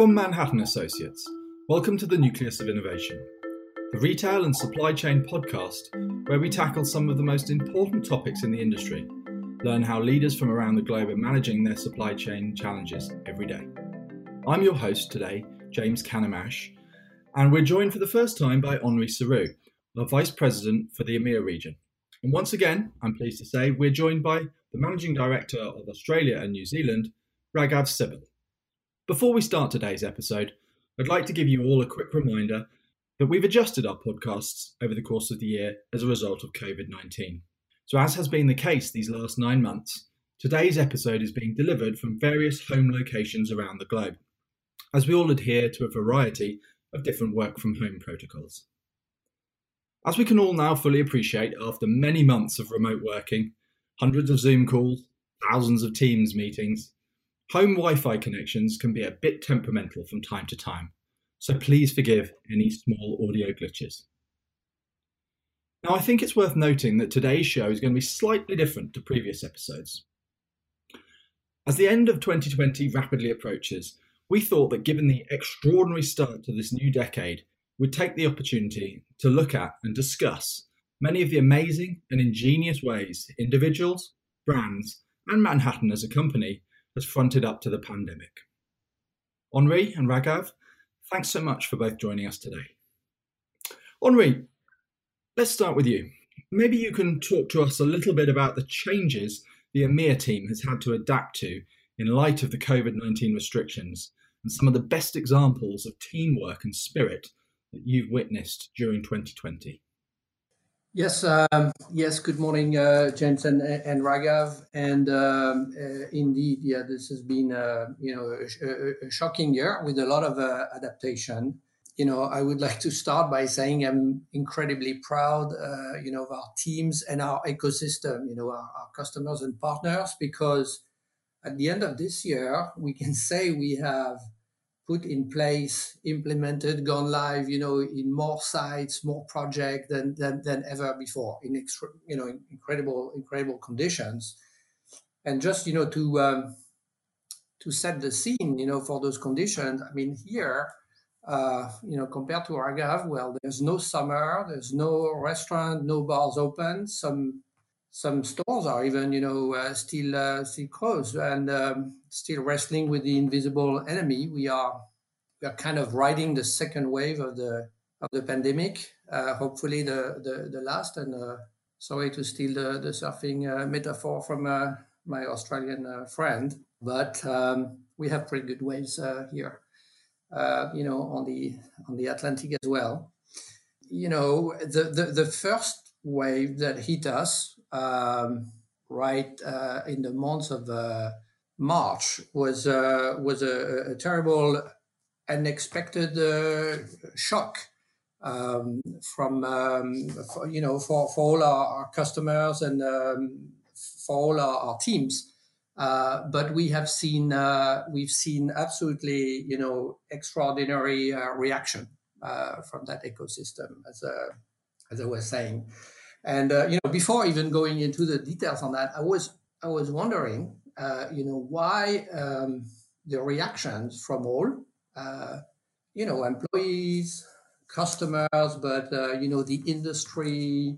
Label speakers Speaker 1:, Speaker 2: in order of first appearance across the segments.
Speaker 1: From Manhattan Associates, welcome to the Nucleus of Innovation, the retail and supply chain podcast where we tackle some of the most important topics in the industry, learn how leaders from around the globe are managing their supply chain challenges every day. I'm your host today, James Kanamash, and we're joined for the first time by Henri Seroux, our Vice President for the EMEA region. And once again, I'm pleased to say we're joined by the Managing Director of Australia and New Zealand, Raghav Sibal. Before we start today's episode, I'd like to give you all a quick reminder that we've adjusted our podcasts over the course of the year as a result of COVID 19. So, as has been the case these last nine months, today's episode is being delivered from various home locations around the globe, as we all adhere to a variety of different work from home protocols. As we can all now fully appreciate after many months of remote working, hundreds of Zoom calls, thousands of Teams meetings, Home Wi Fi connections can be a bit temperamental from time to time, so please forgive any small audio glitches. Now, I think it's worth noting that today's show is going to be slightly different to previous episodes. As the end of 2020 rapidly approaches, we thought that given the extraordinary start to this new decade, we'd take the opportunity to look at and discuss many of the amazing and ingenious ways individuals, brands, and Manhattan as a company has fronted up to the pandemic. Henri and Raghav, thanks so much for both joining us today. Henri, let's start with you. Maybe you can talk to us a little bit about the changes the EMEA team has had to adapt to in light of the COVID 19 restrictions and some of the best examples of teamwork and spirit that you've witnessed during 2020.
Speaker 2: Yes, um, yes. Good morning, uh, and, and Raghav. And um, uh, indeed, yeah, this has been uh, you know a, a, shocking year with a lot of uh, adaptation. You know, I would like to start by saying I'm incredibly proud, uh, you know, of our teams and our ecosystem. You know, our, our customers and partners, because at the end of this year, we can say we have put in place, implemented, gone live, you know, in more sites, more projects than, than, than ever before in, extra, you know, in incredible, incredible conditions. And just, you know, to, um, to set the scene, you know, for those conditions, I mean, here, uh, you know, compared to Raghav, well, there's no summer, there's no restaurant, no bars open. Some some stores are even, you know, uh, still uh, still closed and um, still wrestling with the invisible enemy. We are we are kind of riding the second wave of the of the pandemic. Uh, hopefully, the, the the last. And uh, sorry to steal the the surfing uh, metaphor from uh, my Australian friend, but um, we have pretty good waves here. you know, on the on the Atlantic as well. You know, the the, the first wave that hit us um, right uh, in the months of uh, March was uh, was a, a, terrible, unexpected uh, shock um, from um, for, you know for, for all our, our customers and um, for all our, our teams. Uh, but we have seen uh, we've seen absolutely you know extraordinary reaction from that ecosystem as as I was saying. And uh, you know, before even going into the details on that, I was I was wondering, uh, you know, why um, the reactions from all, uh, you know, employees, customers, but uh, you know, the industry,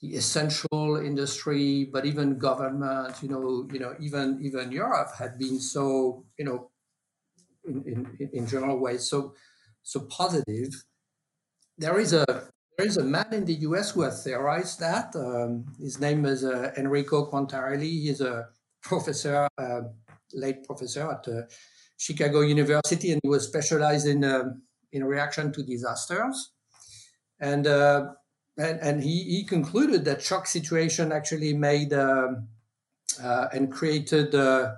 Speaker 2: the essential industry, but even government, you know, you know, even even Europe had been so, you know, in in, in general ways so so positive. There is a there is a man in the US who has theorized that. Um, his name is uh, Enrico Quarantelli. He's a professor, uh, late professor at uh, Chicago University, and he was specialized in um, in reaction to disasters. And uh, and, and he, he concluded that shock situation actually made um, uh, and created uh,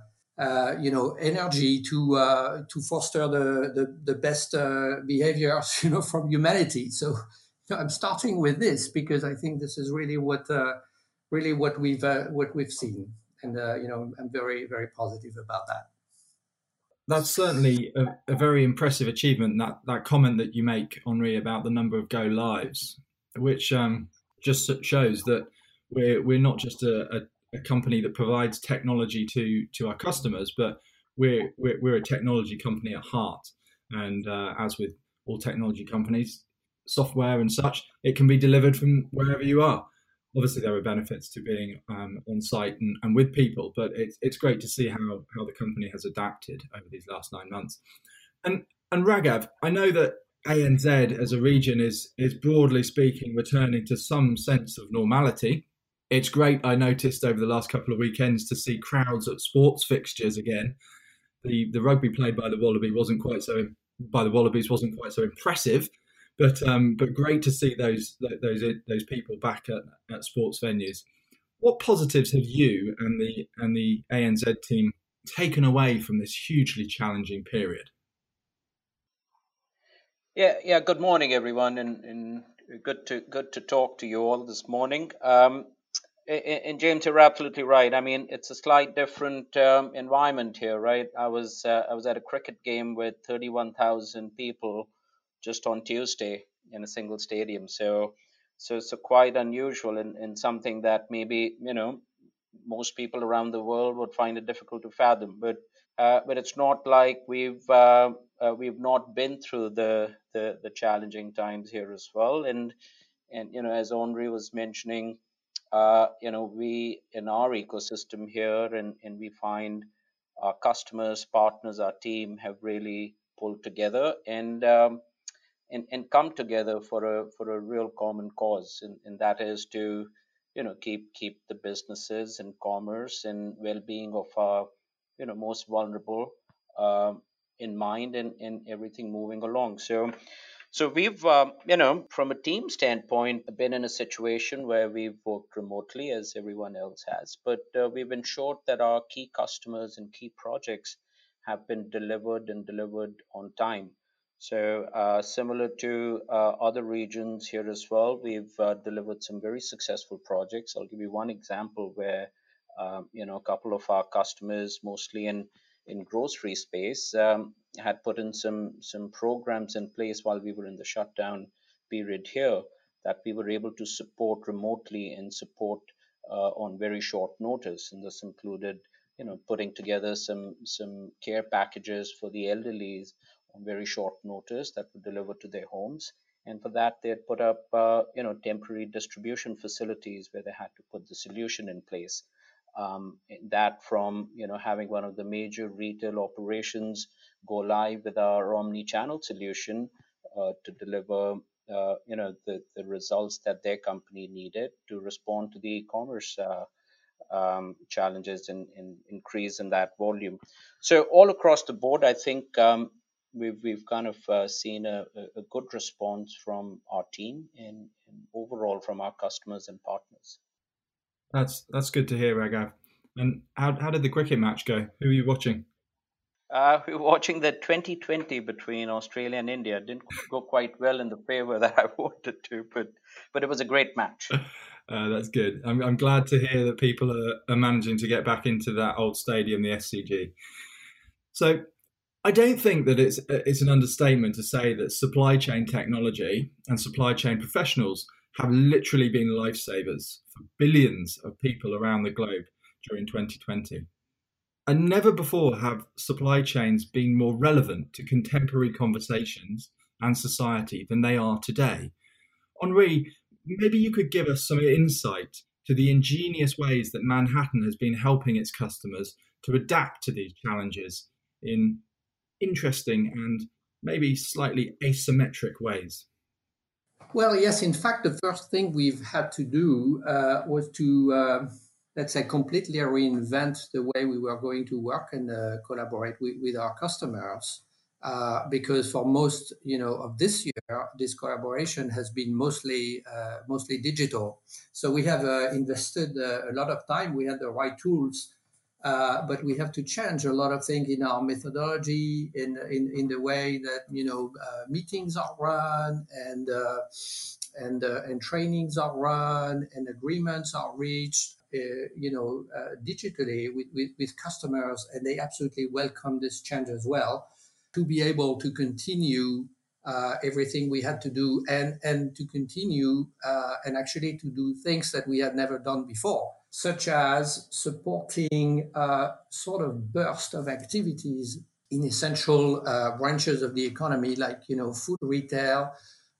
Speaker 2: you know energy to to foster the the, the best behaviors you know from humanity. So I'm starting with this because I think this is really what uh, really what we've uh, what we've seen, and uh, you know I'm very very positive about that.
Speaker 1: That's certainly a, a, very impressive achievement. That that comment that you make, Henri, about the number of go lives, which um, just shows that we're we're not just a, a, a, company that provides technology to to our customers, but we're, we're we're a technology company at heart. And uh, as with all technology companies, software and such, it can be delivered from wherever you are. Obviously, there are benefits to being um, on site and, and with people, but it's, it's great to see how, how the company has adapted over these last nine months. And, and Raghav, I know that ANZ as a region is, is broadly speaking returning to some sense of normality. It's great, I noticed over the last couple of weekends, to see crowds at sports fixtures again. The, the rugby played by the Wallaby wasn't quite so by the Wallabies wasn't quite so impressive, but um, but great to see those those those people back at, at sports venues. What positives have you and the and the ANZ team taken away from this hugely challenging period?
Speaker 3: Yeah, yeah. Good morning, everyone, and, and good to good to talk to you all this morning. Um, and James, you're absolutely right. I mean, it's a slight different um, environment here, right? I was uh, I was at a cricket game with 31,000 people just on Tuesday in a single stadium. So, so so quite unusual and, something that maybe you know most people around the world would find it difficult to fathom. But uh, but it's not like we've uh, uh, we've not been through the, the the challenging times here as well. And and you know, as Henri was mentioning uh, you know, we in our ecosystem here, and, and we find our customers, partners, our team have really pulled together and um, and, and come together for a for a real common cause, and, and that is to you know keep keep the businesses and commerce and well-being of our you know most vulnerable um, in mind and, and everything moving along. So so we've, uh, you know, from a team standpoint, been in a situation where we've worked remotely as everyone else has, but uh, we've ensured that our key customers and key projects have been delivered and delivered on time. So uh, similar to uh, other regions here as well, we've uh, delivered some very successful projects. I'll give you one example where, um, you know, a couple of our customers, mostly in in grocery space um, had put in some some programs in place while we were in the shutdown period here that we were able to support remotely and support uh, on very short notice and this included you know putting together some some care packages for the elderly on very short notice that were delivered to their homes and for that they had put up uh, you know temporary distribution facilities where they had to put the solution in place um, that from you know having one of the major retail operations go live with our omni-channel solution uh, to deliver uh, you know the, the results that their company needed to respond to the e-commerce uh, um, challenges and, increase in that volume. So all across the board, I think um, we've we've kind of uh, seen a, a, good response from our team and, and overall from our customers and partners.
Speaker 1: That's that's good to hear, Raghav. And how how did the cricket match go? Who were you watching?
Speaker 3: Uh, we were watching the 2020 between Australia and India. It didn't go quite well in the favor that I wanted to, but but it was a great match.
Speaker 1: Uh, that's good. I'm, I'm glad to hear that people are, are managing to get back into that old stadium, the SCG. So I don't think that it's it's an understatement to say that supply chain technology and supply chain professionals have literally been lifesavers for billions of people around the globe during 2020. And never before have supply chains been more relevant to contemporary conversations and society than they are today. Henri, maybe you could give us some insight to the ingenious ways that Manhattan has been helping its customers to adapt to these challenges in interesting and maybe slightly asymmetric ways.
Speaker 2: Well, yes. In fact, the first thing we've had to do uh, was to, uh, let's say, completely reinvent the way we were going to work and uh, collaborate with, with, our customers. Uh, because for most, you know, of this year, this collaboration has been mostly uh, mostly digital. So we have uh, invested a lot of time. We had the right tools uh, but we have to change a lot of things in our methodology, in in, in the way that you know uh, meetings are run and uh, and uh, and trainings are run and agreements are reached. Uh, you know, digitally with, with, with customers, and they absolutely welcome this change as well. To be able to continue uh, everything we had to do and and to continue uh, and actually to do things that we had never done before such as supporting a sort of burst of activities in essential uh, branches of the economy, like you know food retail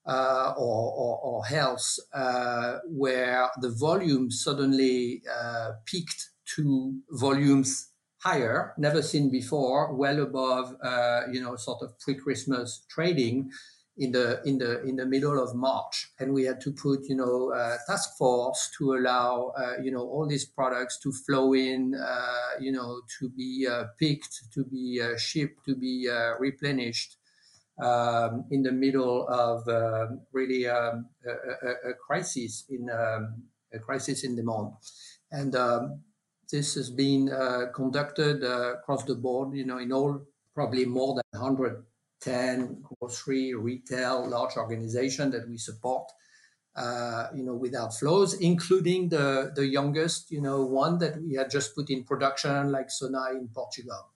Speaker 2: uh, or, or, or, health, uh, where the volume suddenly uh, peaked to volumes higher, never seen before, well above uh, you know sort of pre-Christmas trading in the in the in the middle of March, and we had to put you know task force to allow uh, you know all these products to flow in, uh, you know to be uh, picked, to be uh, shipped, to be uh, replenished um, in the middle of um, really um, a, a, a, crisis in um, a crisis in demand, and um, this has been conducted across the board, you know, in all probably more than 100 10 grocery, retail, large organization that we support, uh, you know, without flows, including the, the youngest, you know, one that we had just put in production, like Sonae in Portugal.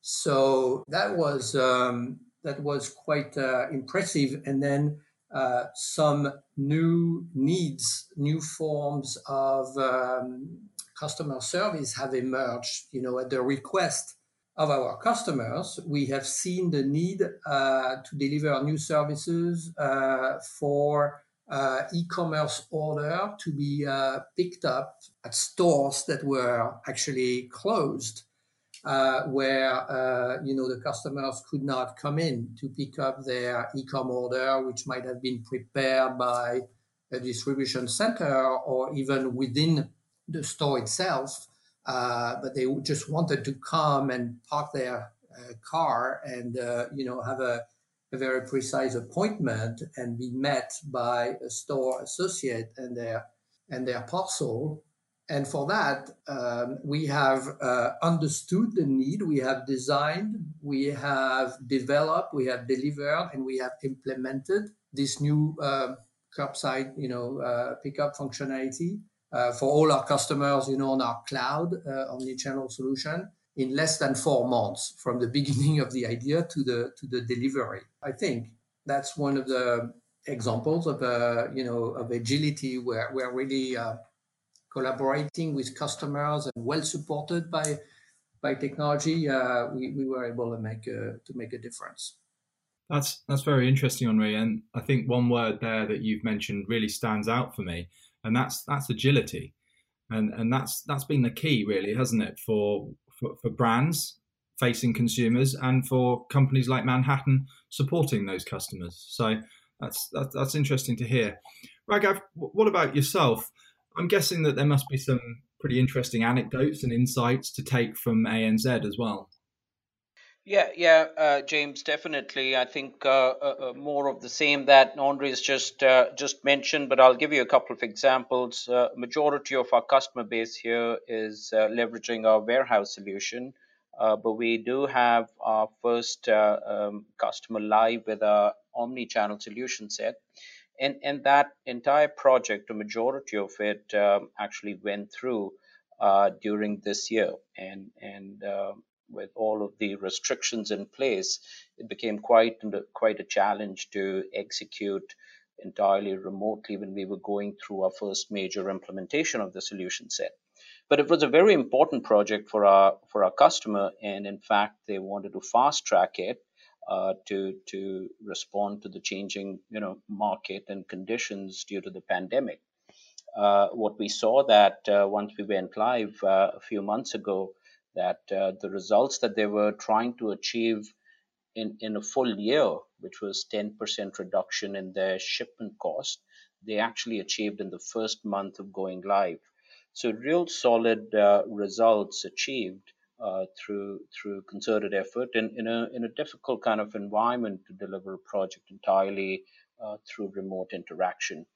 Speaker 2: So that was um, that was quite uh, impressive. And then uh, some new needs, new forms of um, customer service have emerged, you know, at the request of our customers, we have seen the need uh, to deliver new services uh, for uh, e-commerce order to be picked up at stores that were actually closed, uh, where uh, you know the customers could not come in to pick up their e-com order, which might have been prepared by a distribution center or even within the store itself. Uh, but they just wanted to come and park their uh, car and uh, you know have a, a, very precise appointment and be met by a store associate and their and their parcel. And for that, um, we have uh, understood the need, we have designed, we have developed, we have delivered, and we have implemented this new uh, curbside, you know, pickup functionality for all our customers, you know, on our cloud uh, omni-channel solution in less than four months from the beginning of the idea to the to the delivery. I think that's one of the examples of uh, you know of agility where we're really uh, collaborating with customers and well supported by by technology. Uh, we, we were able to make a, to make a difference.
Speaker 1: That's that's very interesting, Henri. And I think one word there that you've mentioned really stands out for me, and that's that's agility, and and that's that's been the key, really, hasn't it, for for, for brands facing consumers and for companies like Manhattan supporting those customers. So that's that's, that's interesting to hear. Raghav, what about yourself? I'm guessing that there must be some pretty interesting anecdotes and insights to take from ANZ as well.
Speaker 3: Yeah, yeah, uh, James, definitely. I think uh, uh, uh more of the same that Henri's just uh, just mentioned, but I'll give you a couple of examples. Uh, majority of our customer base here is leveraging our warehouse solution, but we do have our first um, customer live with our omni-channel solution set, and and that entire project, a majority of it, um, actually went through during this year, and and with all of the restrictions in place, it became quite quite a challenge to execute entirely remotely when we were going through our first major implementation of the solution set. But it was a very important project for our for our customer, and in fact, they wanted to fast track it uh, to to respond to the changing you know market and conditions due to the pandemic. Uh, what we saw that uh, once we went live uh, a few months ago that uh, the results that they were trying to achieve in, in a full year, which was 10% reduction in their shipment cost, they actually achieved in the first month of going live. So real solid uh, results achieved uh, through through concerted effort in, in a in a difficult kind of environment to deliver a project entirely uh, through remote interaction.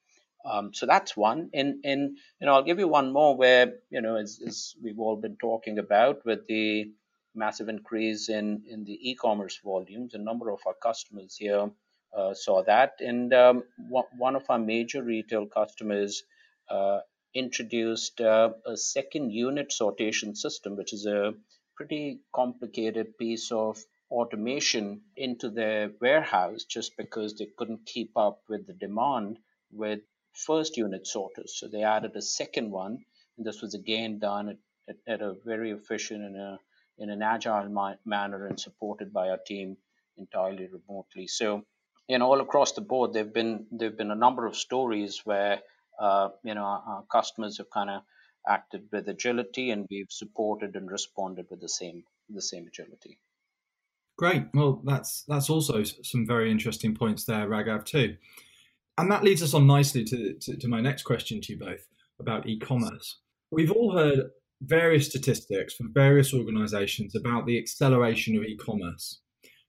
Speaker 3: Um, so that's one. And, and, you know, I'll give you one more where, you know, as, as we've all been talking about with the massive increase in, in the e-commerce volumes, a number of our customers here uh, saw that. And um, one of our major retail customers uh, introduced uh, a second unit sortation system, which is a pretty complicated piece of automation into their warehouse just because they couldn't keep up with the demand with first unit sorters. So they added a second one, and this was again done at, at, at a very efficient and a in an agile ma- manner and supported by our team entirely remotely. So, you know, all across the board, there've been there've been a number of stories where uh, you know our, our customers have kind of acted with agility, and we've supported and responded with the same the same agility.
Speaker 1: Great. Well, that's that's also some very interesting points there, Raghav, too. And that leads us on nicely to, to, to my next question to you both about e-commerce. We've all heard various statistics from various organizations about the acceleration of e-commerce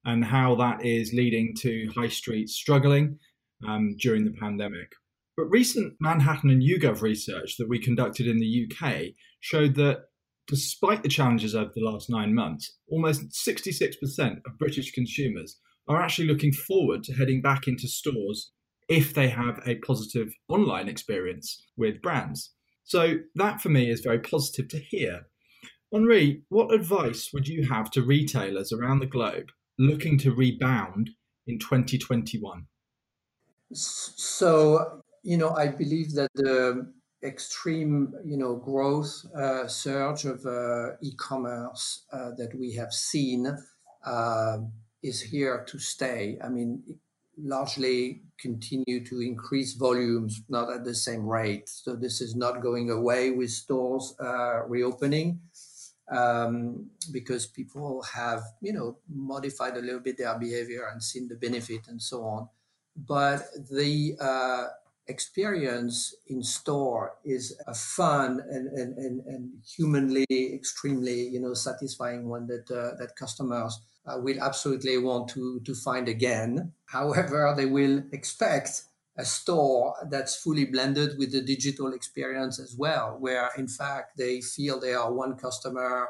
Speaker 1: and how that is leading to high streets struggling um, during the pandemic. But recent Manhattan and YouGov research that we conducted in the UK showed that despite the challenges over the last nine months, almost 66% of British consumers are actually looking forward to heading back into stores if they have a positive online experience with brands. So, that for me is very positive to hear. Henri, what advice would you have to retailers around the globe looking to rebound in 2021?
Speaker 2: So, you know, I believe that the extreme, you know, growth uh, surge of uh, e-commerce uh, that we have seen uh, is here to stay. I mean, largely continue to increase volumes, not at the same rate. So this is not going away with stores uh, reopening. Um, because people have, you know, modified a little bit their behavior and seen the benefit and so on. But the uh, experience in store is a fun and, and, and, and humanly extremely you know satisfying one that uh, that customers uh, will absolutely want to to find again. However they will expect a store that's fully blended with the digital experience as well where in fact they feel they are one customer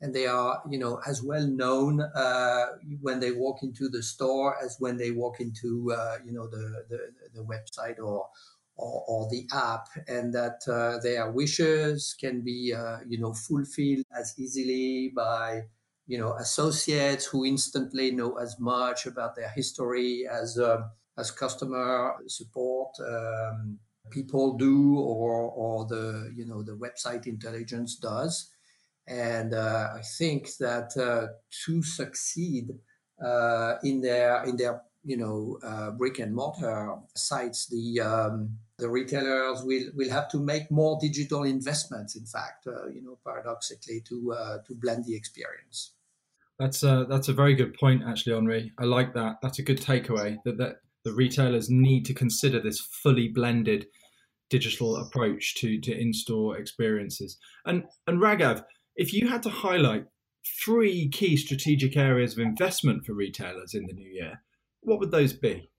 Speaker 2: and they are you know as well known uh, when they walk into the store as when they walk into uh, you know the, the, the website or, or, or the app and that uh, their wishes can be uh, you know fulfilled as easily by you know associates who instantly know as much about their history as um, as customer support um, people do or or the you know the website intelligence does and uh, I think that uh, to succeed uh, in their in their you know uh, brick and mortar sites, the um, the retailers will will have to make more digital investments. In fact, uh, you know, paradoxically, to uh, to blend the experience.
Speaker 1: That's a that's a very good point, actually, Henri. I like that. That's a good takeaway. That that the retailers need to consider this fully blended digital approach to to in-store experiences. And and Raghav, if you had to highlight three key strategic areas of investment for retailers in the new year, what would those be?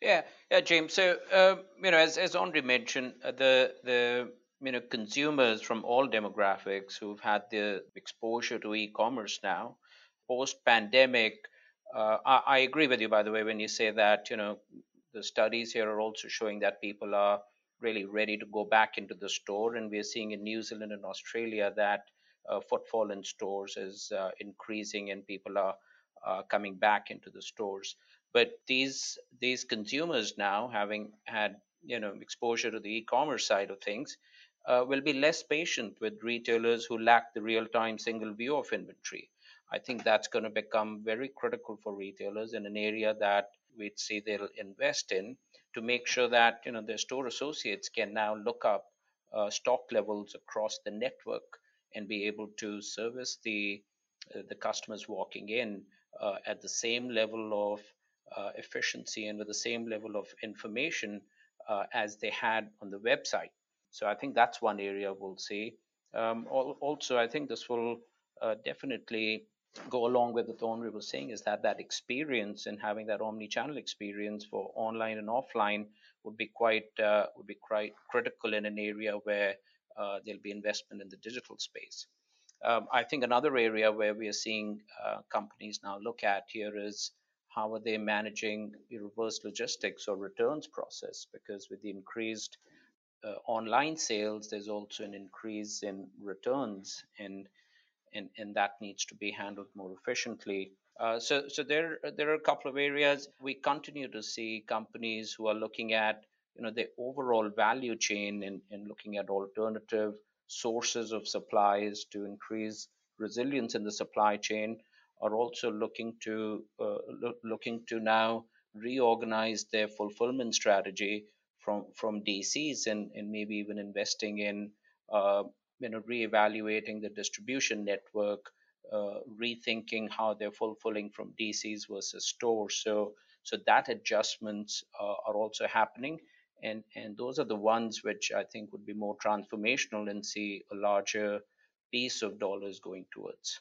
Speaker 3: Yeah, yeah, James. So uh, you know, as as Henri mentioned, uh, the the you know consumers from all demographics who've had the exposure to e-commerce now, post pandemic. Uh, I, I agree with you, by the way, when you say that you know the studies here are also showing that people are really ready to go back into the store. And we're seeing in New Zealand and Australia that uh, footfall in stores is uh, increasing and people are uh, coming back into the stores. But these these consumers now, having had you know exposure to the e-commerce side of things, uh, will be less patient with retailers who lack the real-time single view of inventory. I think that's going to become very critical for retailers in an area that we'd see they'll invest in to make sure that you know the store associates can now look up uh, stock levels across the network and be able to service the uh, the customers walking in uh, at the same level of uh, efficiency and with the same level of information uh, as they had on the website. So I think that's one area we'll see. Um, also, I think this will uh, definitely go along with what Henri was saying is that that experience and having that omni-channel experience for online and offline would be quite uh, would be quite critical in an area where uh, there'll be investment in the digital space. Um, I think another area where we are seeing uh, companies now look at here is how are they managing reverse logistics or returns process because with the increased online sales, there's also an increase in returns and and, and that needs to be handled more efficiently. Uh, so, so there, there are a couple of areas we continue to see companies who are looking at, you know, the overall value chain and, and looking at alternative sources of supplies to increase resilience in the supply chain are also looking to uh, lo- looking to now reorganize their fulfillment strategy from from DCs and, and maybe even investing in uh, you know reevaluating the distribution network, uh, rethinking how they're fulfilling from DCs versus stores. So so that adjustments uh, are also happening, and and those are the ones which I think would be more transformational and see a larger piece of dollars going towards.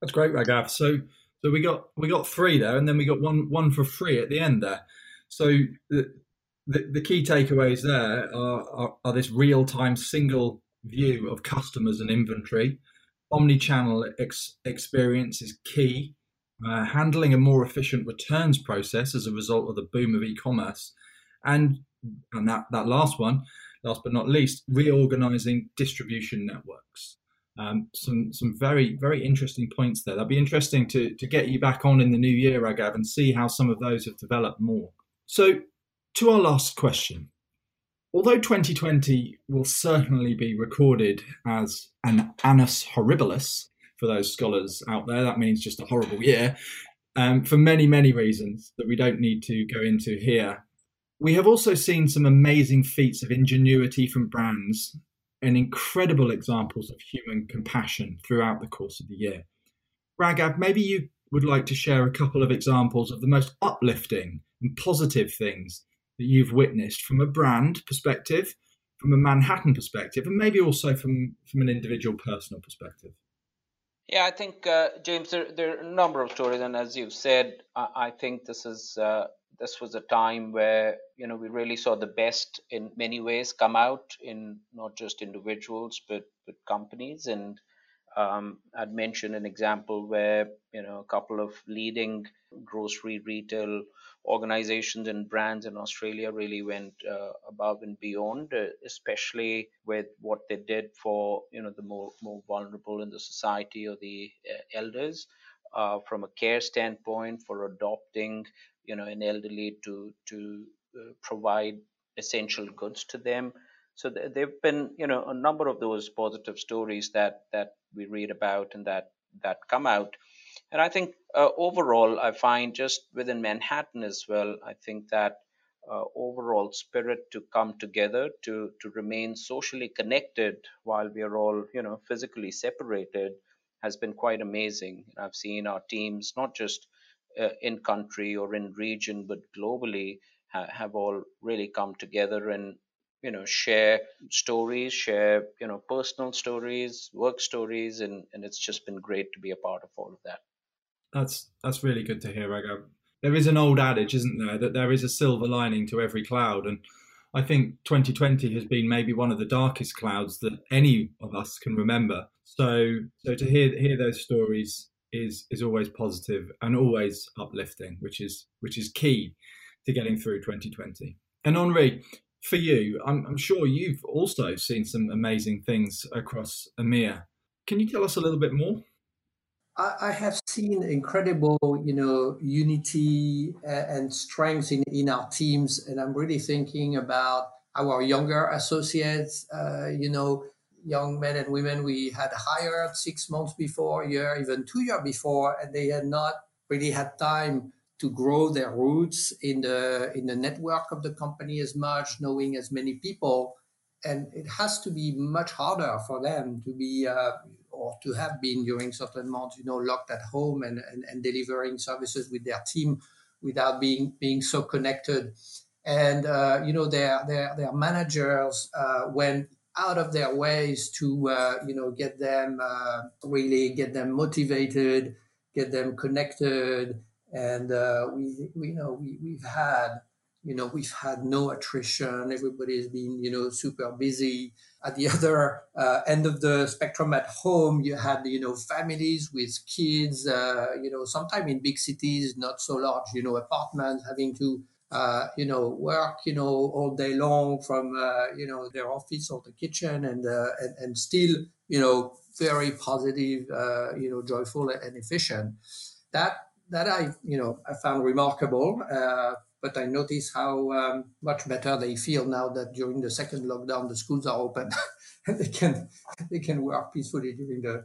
Speaker 1: That's great, Raghav. So so we got we got three there, and then we got one one for free at the end there. So the, the key takeaways there are, are, are this real time single view of customers and inventory. Omni-channel ex- experience is key. Uh, handling a more efficient returns process as a result of the boom of e-commerce, and and that that last one, last but not least, reorganizing distribution networks. Um, some some very very interesting points there. That'd be interesting to to get you back on in the new year, Raghav, and see how some of those have developed more. So, to our last question. Although 2020 will certainly be recorded as an annus horribilis for those scholars out there, that means just a horrible year, um, for many, many reasons that we don't need to go into here. We have also seen some amazing feats of ingenuity from brands and incredible examples of human compassion throughout the course of the year. Raghav, maybe you would like to share a couple of examples of the most uplifting and positive things that you've witnessed from a brand perspective, from a Manhattan perspective, and maybe also from, from an individual personal perspective.
Speaker 3: Yeah, I think uh, James, there, there, are a number of stories, and as you've said, I, I think this is uh, this was a time where you know we really saw the best in many ways come out in not just individuals but but companies and um, I'd mention an example where you know a couple of leading grocery retail organizations and brands in Australia really went uh, above and beyond, uh, especially with what they did for you know the more more vulnerable in the society or the uh, elders, uh, from a care standpoint for adopting you know an elderly to to uh, provide essential goods to them. So th- there've been you know a number of those positive stories that that we read about and that that come out and I think uh, overall, I find just within Manhattan as well, I think that uh, overall spirit to come together to to remain socially connected while we are all you know physically separated has been quite amazing. I've seen our teams not just uh, in country or in region but globally ha- have all really come together and you know share stories share you know personal stories work stories and and it's just been great to be a part of all of that
Speaker 1: that's that's really good to hear, Raghav. There is an old adage, isn't there, that there is a silver lining to every cloud, and I think 2020 has been maybe one of the darkest clouds that any of us can remember. So, so to hear hear those stories is is always positive and always uplifting, which is which is key to getting through 2020. And Henri, for you, I'm, I'm sure you've also seen some amazing things across EMEA. Can you tell us a little bit more?
Speaker 2: I, have seen incredible, you know, unity and strength in, in our teams, and I'm really thinking about our younger associates. Uh, you know, young men and women we had hired six months before, a year, even two years before, and they had not really had time to grow their roots in the in the network of the company as much, knowing as many people, and it has to be much harder for them to be. Uh, or to have been during certain months, you know, locked at home and, and, and delivering services with their team without being being so connected. And uh, you know, their their their managers uh, went out of their ways to uh, you know get them uh, really get them motivated, get them connected, and uh, we we you know we we've had you know we've had no attrition everybody's been you know super busy at the other uh, end of the spectrum at home you had you know families with kids uh, you know sometimes in big cities not so large you know apartments having to uh, you know work you know all day long from uh, you know their office or the kitchen and uh, and, and still you know very positive uh, you know joyful and efficient that that I you know I found remarkable but I notice how um, much better they feel now that during the second lockdown the schools are open and they can they can work peacefully during the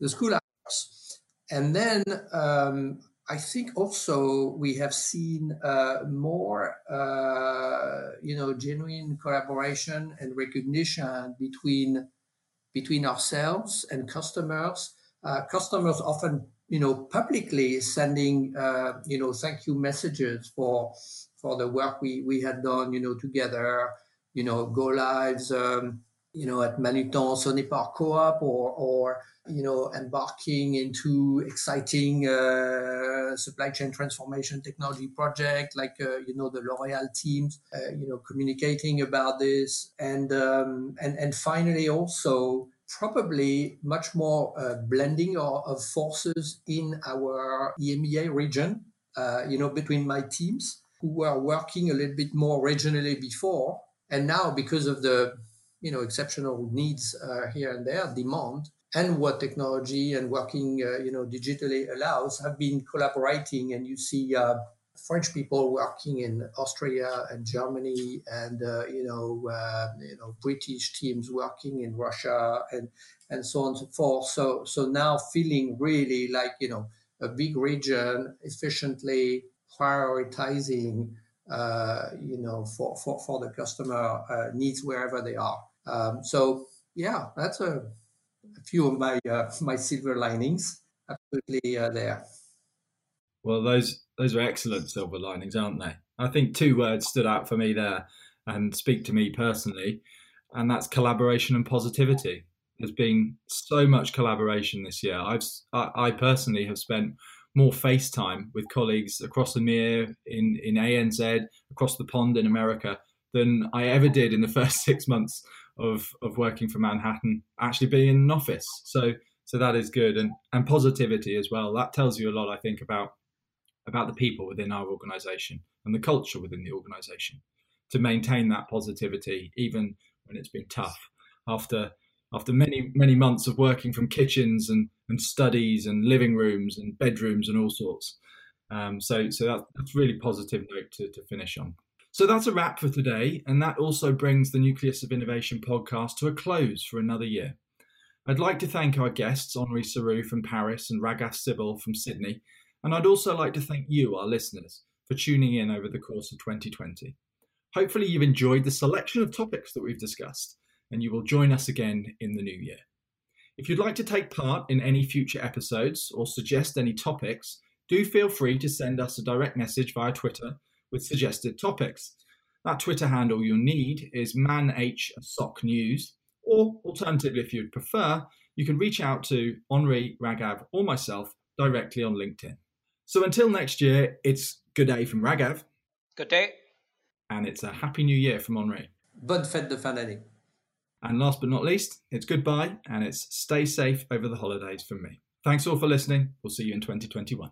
Speaker 2: the school hours. And then um, I think also we have seen uh, more, uh, you know, genuine collaboration and recognition between between ourselves and customers. Uh, customers often, you know, publicly sending, uh, you know, thank you messages for for the work we we had done, you know, together. You know, go lives. Um, you know, at Manutan Sonepar Co-op or, or, you know, embarking into exciting uh, supply chain transformation technology project like, uh, you know, the L'Oreal teams, uh, you know, communicating about this. And, um, and, and finally also probably much more uh, blending of, forces in our EMEA region, uh, you know, between my teams who were working a little bit more regionally before. And now because of the you know exceptional needs uh, here and there, demand, and what technology and working uh, you know digitally allows, have been collaborating, and you see. French people working in Austria and Germany, and uh, you know, uh, you know, British teams working in Russia, and and so on and so forth. So so now feeling really like you know a big region efficiently prioritizing uh, you know, for, for, for the customer uh, needs wherever they are. Um, so yeah, that's a, a few of my uh, my silver linings. Absolutely uh, there.
Speaker 1: Well, those those are excellent silver linings, aren't they? I think two words stood out for me there and speak to me personally, and that's collaboration and positivity. There's been so much collaboration this year. I've I, I personally have spent more FaceTime with colleagues across the EMEA, in, in ANZ, across the pond in America, than I ever did in the first six months of, of working for Manhattan, actually being in an office. So so that is good and, and positivity as well. That tells you a lot, I think, about about the people within our organization and the culture within the organization to maintain that positivity even when it's been tough after after many many months of working from kitchens and, and studies and living rooms and bedrooms and all sorts. Um, so so that, that's really positive note to, to finish on. So that's a wrap for today, and that also brings the Nucleus of Innovation podcast to a close for another year. I'd like to thank our guests, Henri Seroux from Paris and Raghav Sibal from Sydney, and I'd also like to thank you, our listeners, for tuning in over the course of 2020. Hopefully, you've enjoyed the selection of topics that we've discussed and you will join us again in the new year. If you'd like to take part in any future episodes or suggest any topics, do feel free to send us a direct message via Twitter with suggested topics. That Twitter handle you'll need is manhsoc or alternatively, if you'd prefer, you can reach out to Henri, Raghav, or myself directly on LinkedIn. So until next year, it's good day from Raghav.
Speaker 3: Good day.
Speaker 1: And it's a happy new year from Henri.
Speaker 2: Bonne fête de fin d'année.
Speaker 1: And last but not least, it's goodbye and it's stay safe over the holidays from me. Thanks all for listening. We'll see you in 2021.